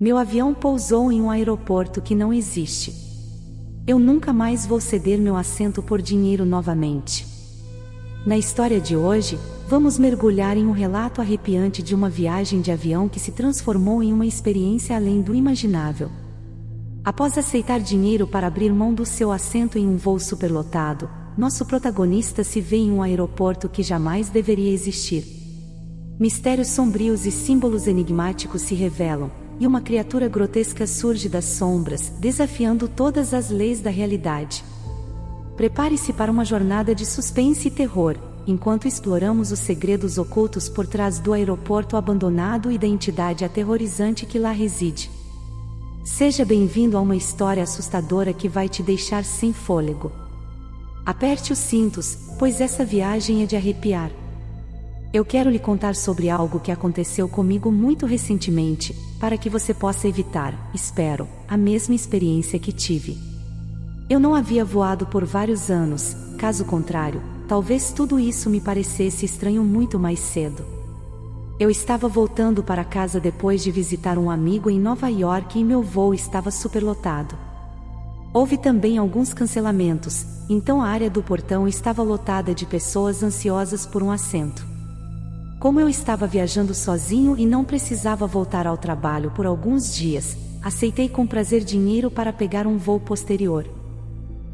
Meu avião pousou em um aeroporto que não existe. Eu nunca mais vou ceder meu assento por dinheiro novamente. Na história de hoje, vamos mergulhar em um relato arrepiante de uma viagem de avião que se transformou em uma experiência além do imaginável. Após aceitar dinheiro para abrir mão do seu assento em um voo superlotado, nosso protagonista se vê em um aeroporto que jamais deveria existir. Mistérios sombrios e símbolos enigmáticos se revelam, e uma criatura grotesca surge das sombras, desafiando todas as leis da realidade. Prepare-se para uma jornada de suspense e terror, enquanto exploramos os segredos ocultos por trás do aeroporto abandonado e da entidade aterrorizante que lá reside. Seja bem-vindo a uma história assustadora que vai te deixar sem fôlego. Aperte os cintos, pois essa viagem é de arrepiar. Eu quero lhe contar sobre algo que aconteceu comigo muito recentemente, para que você possa evitar, espero, a mesma experiência que tive. Eu não havia voado por vários anos, caso contrário, talvez tudo isso me parecesse estranho muito mais cedo. Eu estava voltando para casa depois de visitar um amigo em Nova York e meu voo estava superlotado. Houve também alguns cancelamentos, então a área do portão estava lotada de pessoas ansiosas por um assento. Como eu estava viajando sozinho e não precisava voltar ao trabalho por alguns dias, aceitei com prazer dinheiro para pegar um voo posterior.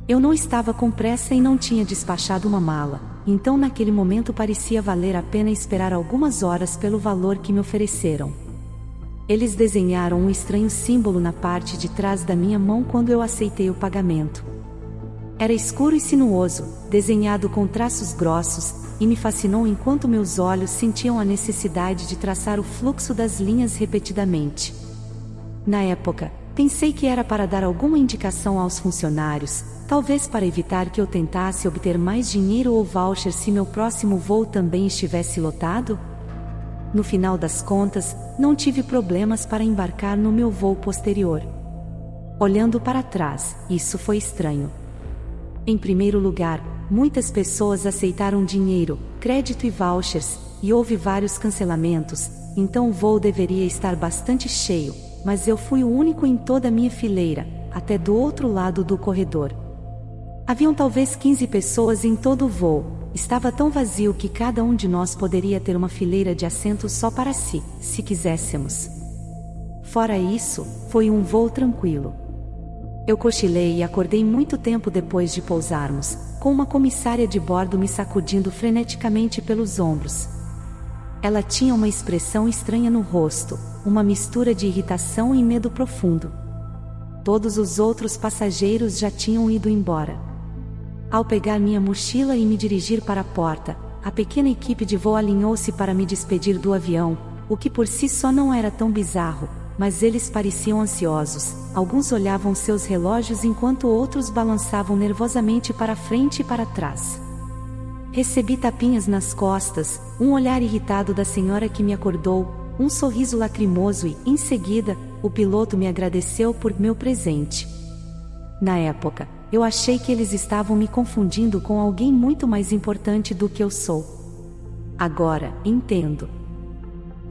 Eu não estava com pressa e não tinha despachado uma mala, então naquele momento parecia valer a pena esperar algumas horas pelo valor que me ofereceram. Eles desenharam um estranho símbolo na parte de trás da minha mão quando eu aceitei o pagamento. Era escuro e sinuoso, desenhado com traços grossos, e me fascinou enquanto meus olhos sentiam a necessidade de traçar o fluxo das linhas repetidamente. Na época, pensei que era para dar alguma indicação aos funcionários, talvez para evitar que eu tentasse obter mais dinheiro ou voucher se meu próximo voo também estivesse lotado? No final das contas, não tive problemas para embarcar no meu voo posterior. Olhando para trás, isso foi estranho. Em primeiro lugar, muitas pessoas aceitaram dinheiro, crédito e vouchers, e houve vários cancelamentos, então o voo deveria estar bastante cheio, mas eu fui o único em toda a minha fileira, até do outro lado do corredor. Haviam talvez 15 pessoas em todo o voo. Estava tão vazio que cada um de nós poderia ter uma fileira de assentos só para si, se quiséssemos. Fora isso, foi um voo tranquilo. Eu cochilei e acordei muito tempo depois de pousarmos, com uma comissária de bordo me sacudindo freneticamente pelos ombros. Ela tinha uma expressão estranha no rosto, uma mistura de irritação e medo profundo. Todos os outros passageiros já tinham ido embora. Ao pegar minha mochila e me dirigir para a porta, a pequena equipe de voo alinhou-se para me despedir do avião, o que por si só não era tão bizarro, mas eles pareciam ansiosos. Alguns olhavam seus relógios enquanto outros balançavam nervosamente para frente e para trás. Recebi tapinhas nas costas, um olhar irritado da senhora que me acordou, um sorriso lacrimoso e, em seguida, o piloto me agradeceu por meu presente. Na época, eu achei que eles estavam me confundindo com alguém muito mais importante do que eu sou. Agora, entendo.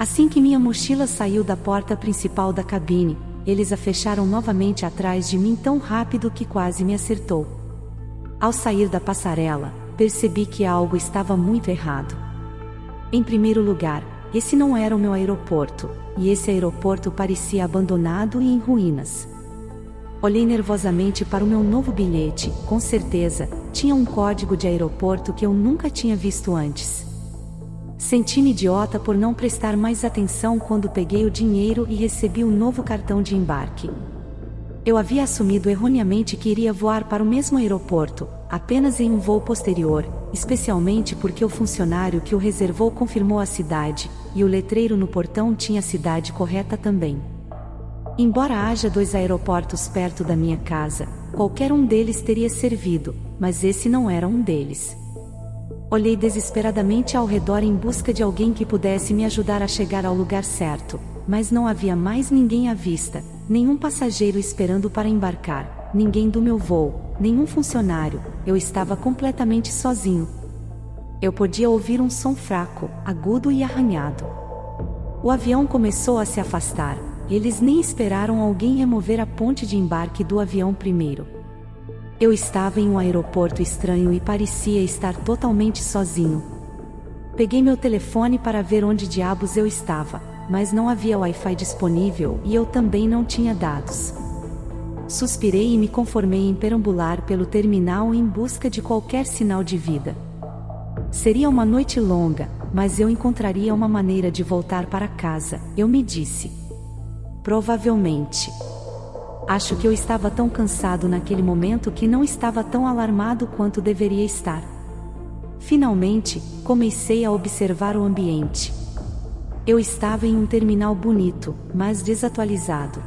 Assim que minha mochila saiu da porta principal da cabine, eles a fecharam novamente atrás de mim tão rápido que quase me acertou. Ao sair da passarela, percebi que algo estava muito errado. Em primeiro lugar, esse não era o meu aeroporto, e esse aeroporto parecia abandonado e em ruínas. Olhei nervosamente para o meu novo bilhete, com certeza, tinha um código de aeroporto que eu nunca tinha visto antes. Senti-me idiota por não prestar mais atenção quando peguei o dinheiro e recebi o um novo cartão de embarque. Eu havia assumido erroneamente que iria voar para o mesmo aeroporto, apenas em um voo posterior, especialmente porque o funcionário que o reservou confirmou a cidade, e o letreiro no portão tinha a cidade correta também. Embora haja dois aeroportos perto da minha casa, qualquer um deles teria servido, mas esse não era um deles. Olhei desesperadamente ao redor em busca de alguém que pudesse me ajudar a chegar ao lugar certo, mas não havia mais ninguém à vista, nenhum passageiro esperando para embarcar, ninguém do meu voo, nenhum funcionário, eu estava completamente sozinho. Eu podia ouvir um som fraco, agudo e arranhado. O avião começou a se afastar, eles nem esperaram alguém remover a ponte de embarque do avião primeiro. Eu estava em um aeroporto estranho e parecia estar totalmente sozinho. Peguei meu telefone para ver onde diabos eu estava, mas não havia Wi-Fi disponível e eu também não tinha dados. Suspirei e me conformei em perambular pelo terminal em busca de qualquer sinal de vida. Seria uma noite longa, mas eu encontraria uma maneira de voltar para casa, eu me disse. Provavelmente. Acho que eu estava tão cansado naquele momento que não estava tão alarmado quanto deveria estar. Finalmente, comecei a observar o ambiente. Eu estava em um terminal bonito, mas desatualizado.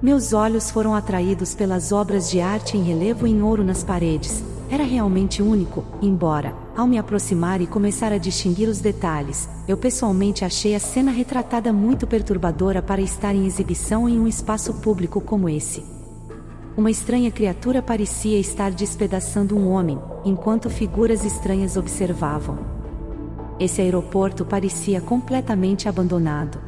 Meus olhos foram atraídos pelas obras de arte em relevo em ouro nas paredes. Era realmente único, embora, ao me aproximar e começar a distinguir os detalhes, eu pessoalmente achei a cena retratada muito perturbadora para estar em exibição em um espaço público como esse. Uma estranha criatura parecia estar despedaçando um homem, enquanto figuras estranhas observavam. Esse aeroporto parecia completamente abandonado.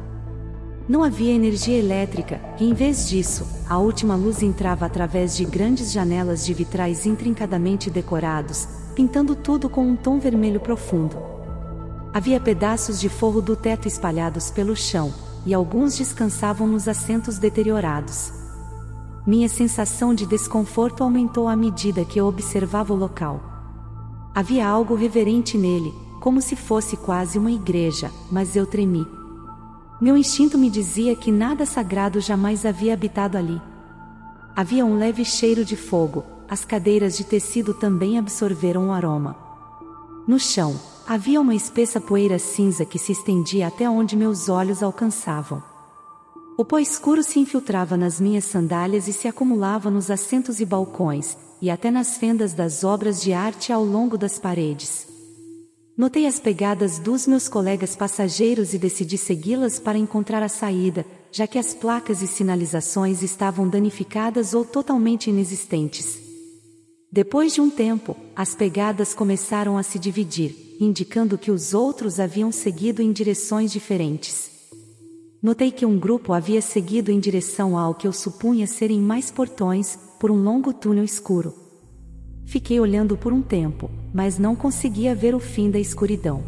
Não havia energia elétrica, e em vez disso, a última luz entrava através de grandes janelas de vitrais intrincadamente decorados, pintando tudo com um tom vermelho profundo. Havia pedaços de forro do teto espalhados pelo chão, e alguns descansavam nos assentos deteriorados. Minha sensação de desconforto aumentou à medida que eu observava o local. Havia algo reverente nele, como se fosse quase uma igreja, mas eu tremi. Meu instinto me dizia que nada sagrado jamais havia habitado ali. Havia um leve cheiro de fogo, as cadeiras de tecido também absorveram o aroma. No chão, havia uma espessa poeira cinza que se estendia até onde meus olhos alcançavam. O pó escuro se infiltrava nas minhas sandálias e se acumulava nos assentos e balcões, e até nas fendas das obras de arte ao longo das paredes. Notei as pegadas dos meus colegas passageiros e decidi segui-las para encontrar a saída, já que as placas e sinalizações estavam danificadas ou totalmente inexistentes. Depois de um tempo, as pegadas começaram a se dividir, indicando que os outros haviam seguido em direções diferentes. Notei que um grupo havia seguido em direção ao que eu supunha serem mais portões, por um longo túnel escuro. Fiquei olhando por um tempo, mas não conseguia ver o fim da escuridão.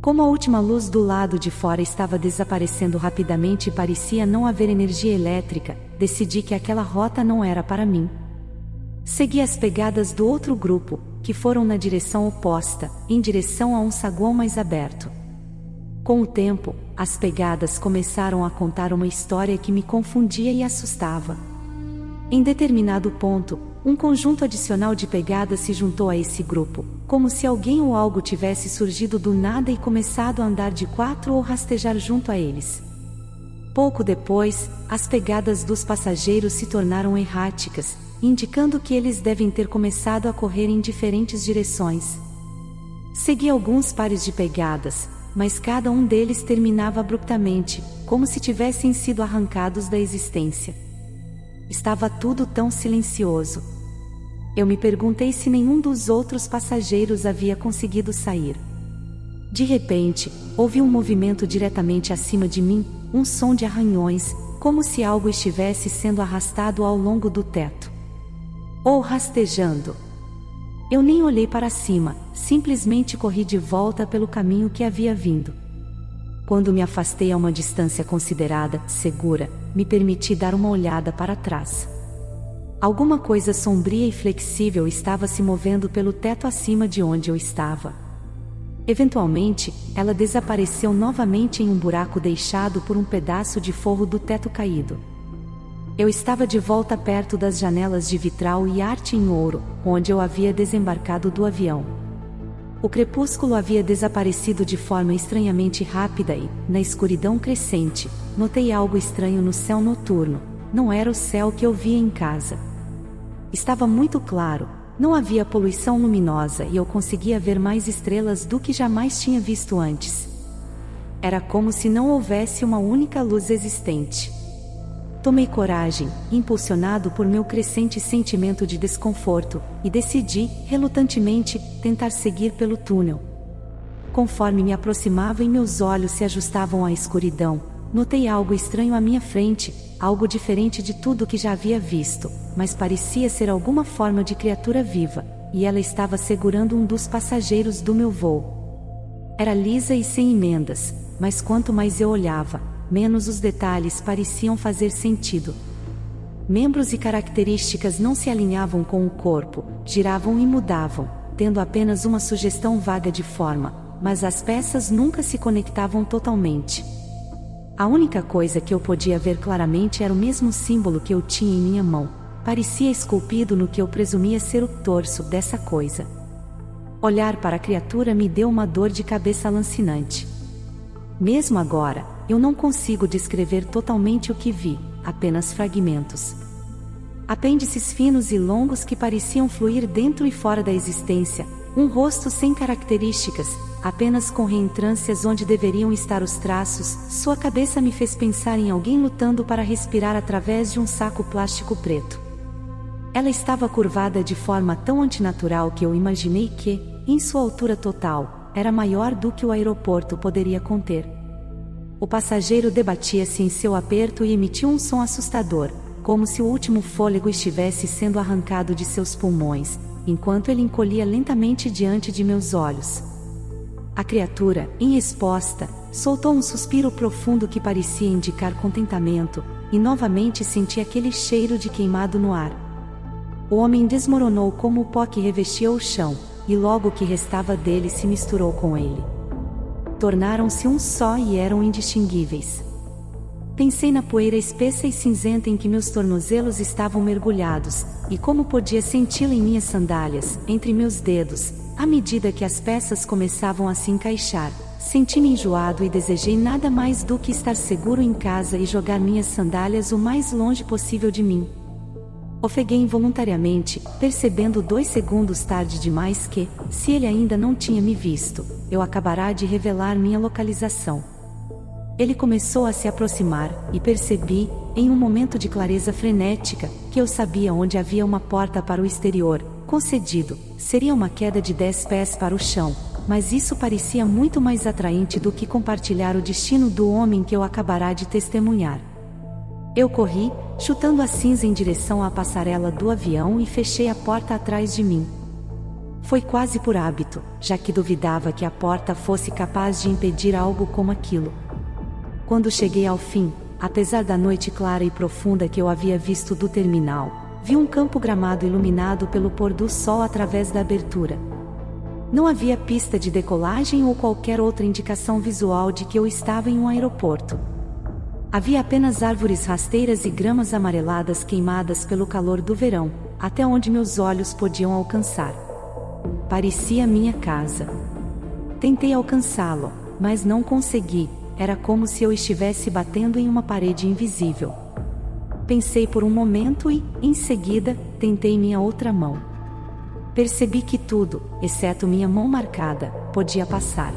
Como a última luz do lado de fora estava desaparecendo rapidamente e parecia não haver energia elétrica, decidi que aquela rota não era para mim. Segui as pegadas do outro grupo, que foram na direção oposta, em direção a um saguão mais aberto. Com o tempo, as pegadas começaram a contar uma história que me confundia e assustava. Em determinado ponto, um conjunto adicional de pegadas se juntou a esse grupo, como se alguém ou algo tivesse surgido do nada e começado a andar de quatro ou rastejar junto a eles. Pouco depois, as pegadas dos passageiros se tornaram erráticas, indicando que eles devem ter começado a correr em diferentes direções. Segui alguns pares de pegadas, mas cada um deles terminava abruptamente, como se tivessem sido arrancados da existência. Estava tudo tão silencioso. Eu me perguntei se nenhum dos outros passageiros havia conseguido sair. De repente, ouvi um movimento diretamente acima de mim, um som de arranhões, como se algo estivesse sendo arrastado ao longo do teto. Ou rastejando. Eu nem olhei para cima, simplesmente corri de volta pelo caminho que havia vindo. Quando me afastei a uma distância considerada segura, me permiti dar uma olhada para trás. Alguma coisa sombria e flexível estava se movendo pelo teto acima de onde eu estava. Eventualmente, ela desapareceu novamente em um buraco deixado por um pedaço de forro do teto caído. Eu estava de volta perto das janelas de vitral e arte em ouro, onde eu havia desembarcado do avião. O crepúsculo havia desaparecido de forma estranhamente rápida e, na escuridão crescente, notei algo estranho no céu noturno. Não era o céu que eu via em casa. Estava muito claro, não havia poluição luminosa e eu conseguia ver mais estrelas do que jamais tinha visto antes. Era como se não houvesse uma única luz existente. Tomei coragem, impulsionado por meu crescente sentimento de desconforto, e decidi, relutantemente, tentar seguir pelo túnel. Conforme me aproximava e meus olhos se ajustavam à escuridão, notei algo estranho à minha frente, algo diferente de tudo que já havia visto, mas parecia ser alguma forma de criatura viva, e ela estava segurando um dos passageiros do meu voo. Era lisa e sem emendas, mas quanto mais eu olhava, menos os detalhes pareciam fazer sentido. Membros e características não se alinhavam com o corpo, giravam e mudavam, tendo apenas uma sugestão vaga de forma, mas as peças nunca se conectavam totalmente. A única coisa que eu podia ver claramente era o mesmo símbolo que eu tinha em minha mão. Parecia esculpido no que eu presumia ser o torso dessa coisa. Olhar para a criatura me deu uma dor de cabeça lancinante. Mesmo agora, eu não consigo descrever totalmente o que vi, apenas fragmentos. Apêndices finos e longos que pareciam fluir dentro e fora da existência, um rosto sem características, apenas com reentrâncias onde deveriam estar os traços, sua cabeça me fez pensar em alguém lutando para respirar através de um saco plástico preto. Ela estava curvada de forma tão antinatural que eu imaginei que, em sua altura total, era maior do que o aeroporto poderia conter. O passageiro debatia-se em seu aperto e emitiu um som assustador, como se o último fôlego estivesse sendo arrancado de seus pulmões, enquanto ele encolhia lentamente diante de meus olhos. A criatura, em resposta, soltou um suspiro profundo que parecia indicar contentamento, e novamente senti aquele cheiro de queimado no ar. O homem desmoronou como o pó que revestia o chão, e logo o que restava dele se misturou com ele. Tornaram-se um só e eram indistinguíveis. Pensei na poeira espessa e cinzenta em que meus tornozelos estavam mergulhados, e como podia senti-la em minhas sandálias, entre meus dedos, à medida que as peças começavam a se encaixar, senti-me enjoado e desejei nada mais do que estar seguro em casa e jogar minhas sandálias o mais longe possível de mim. Ofeguei involuntariamente, percebendo dois segundos tarde demais que, se ele ainda não tinha me visto, eu acabará de revelar minha localização. Ele começou a se aproximar, e percebi, em um momento de clareza frenética, que eu sabia onde havia uma porta para o exterior, concedido, seria uma queda de dez pés para o chão, mas isso parecia muito mais atraente do que compartilhar o destino do homem que eu acabará de testemunhar. Eu corri, chutando a cinza em direção à passarela do avião e fechei a porta atrás de mim. Foi quase por hábito, já que duvidava que a porta fosse capaz de impedir algo como aquilo. Quando cheguei ao fim, apesar da noite clara e profunda que eu havia visto do terminal, vi um campo gramado iluminado pelo pôr do sol através da abertura. Não havia pista de decolagem ou qualquer outra indicação visual de que eu estava em um aeroporto. Havia apenas árvores rasteiras e gramas amareladas queimadas pelo calor do verão, até onde meus olhos podiam alcançar. Parecia minha casa. Tentei alcançá-lo, mas não consegui, era como se eu estivesse batendo em uma parede invisível. Pensei por um momento e, em seguida, tentei minha outra mão. Percebi que tudo, exceto minha mão marcada, podia passar.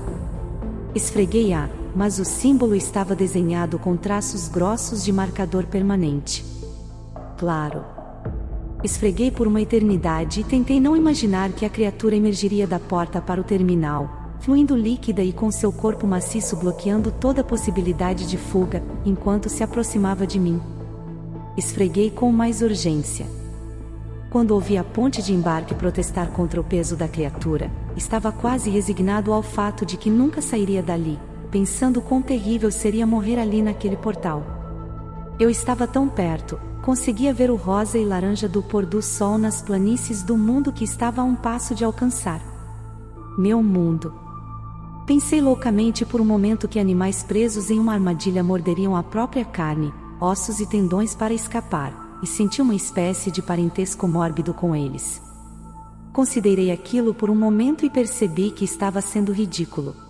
Esfreguei-a, mas o símbolo estava desenhado com traços grossos de marcador permanente. Claro. Esfreguei por uma eternidade e tentei não imaginar que a criatura emergiria da porta para o terminal, fluindo líquida e com seu corpo maciço bloqueando toda possibilidade de fuga, enquanto se aproximava de mim esfreguei com mais urgência. Quando ouvi a ponte de embarque protestar contra o peso da criatura, estava quase resignado ao fato de que nunca sairia dali, pensando quão terrível seria morrer ali naquele portal. Eu estava tão perto, conseguia ver o rosa e laranja do pôr do sol nas planícies do mundo que estava a um passo de alcançar. Meu mundo. Pensei loucamente por um momento que animais presos em uma armadilha morderiam a própria carne, ossos e tendões para escapar, e senti uma espécie de parentesco mórbido com eles. Considerei aquilo por um momento e percebi que estava sendo ridículo.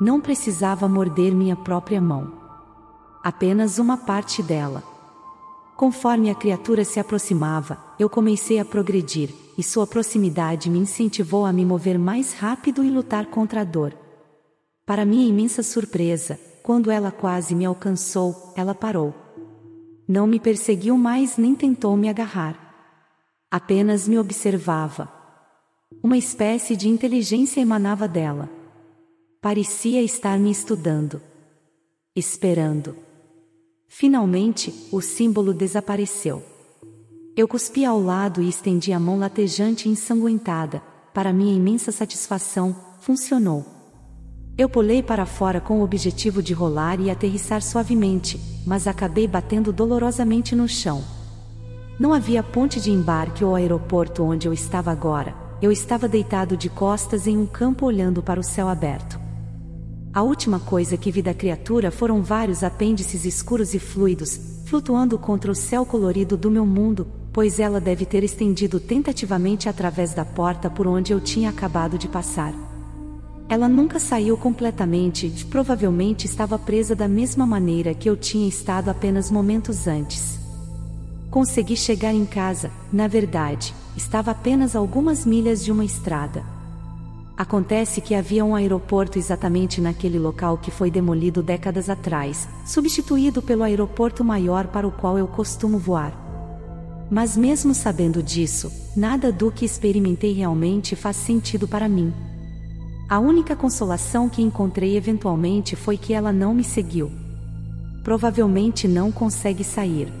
Não precisava morder minha própria mão. Apenas uma parte dela. Conforme a criatura se aproximava, eu comecei a progredir, e sua proximidade me incentivou a me mover mais rápido e lutar contra a dor. Para minha imensa surpresa, quando ela quase me alcançou, ela parou. Não me perseguiu mais nem tentou me agarrar. Apenas me observava. Uma espécie de inteligência emanava dela. Parecia estar me estudando. esperando. Finalmente, o símbolo desapareceu. Eu cuspi ao lado e estendi a mão latejante e ensanguentada. Para minha imensa satisfação, funcionou. Eu pulei para fora com o objetivo de rolar e aterrissar suavemente, mas acabei batendo dolorosamente no chão. Não havia ponte de embarque ou aeroporto onde eu estava agora. Eu estava deitado de costas em um campo olhando para o céu aberto. A última coisa que vi da criatura foram vários apêndices escuros e fluidos, flutuando contra o céu colorido do meu mundo, pois ela deve ter estendido tentativamente através da porta por onde eu tinha acabado de passar. Ela nunca saiu completamente provavelmente estava presa da mesma maneira que eu tinha estado apenas momentos antes. Consegui chegar em casa, na verdade, estava apenas algumas milhas de uma estrada. Acontece que havia um aeroporto exatamente naquele local que foi demolido décadas atrás, substituído pelo aeroporto maior para o qual eu costumo voar. Mas mesmo sabendo disso, nada do que experimentei realmente faz sentido para mim. A única consolação que encontrei eventualmente foi que ela não me seguiu. Provavelmente não consegue sair.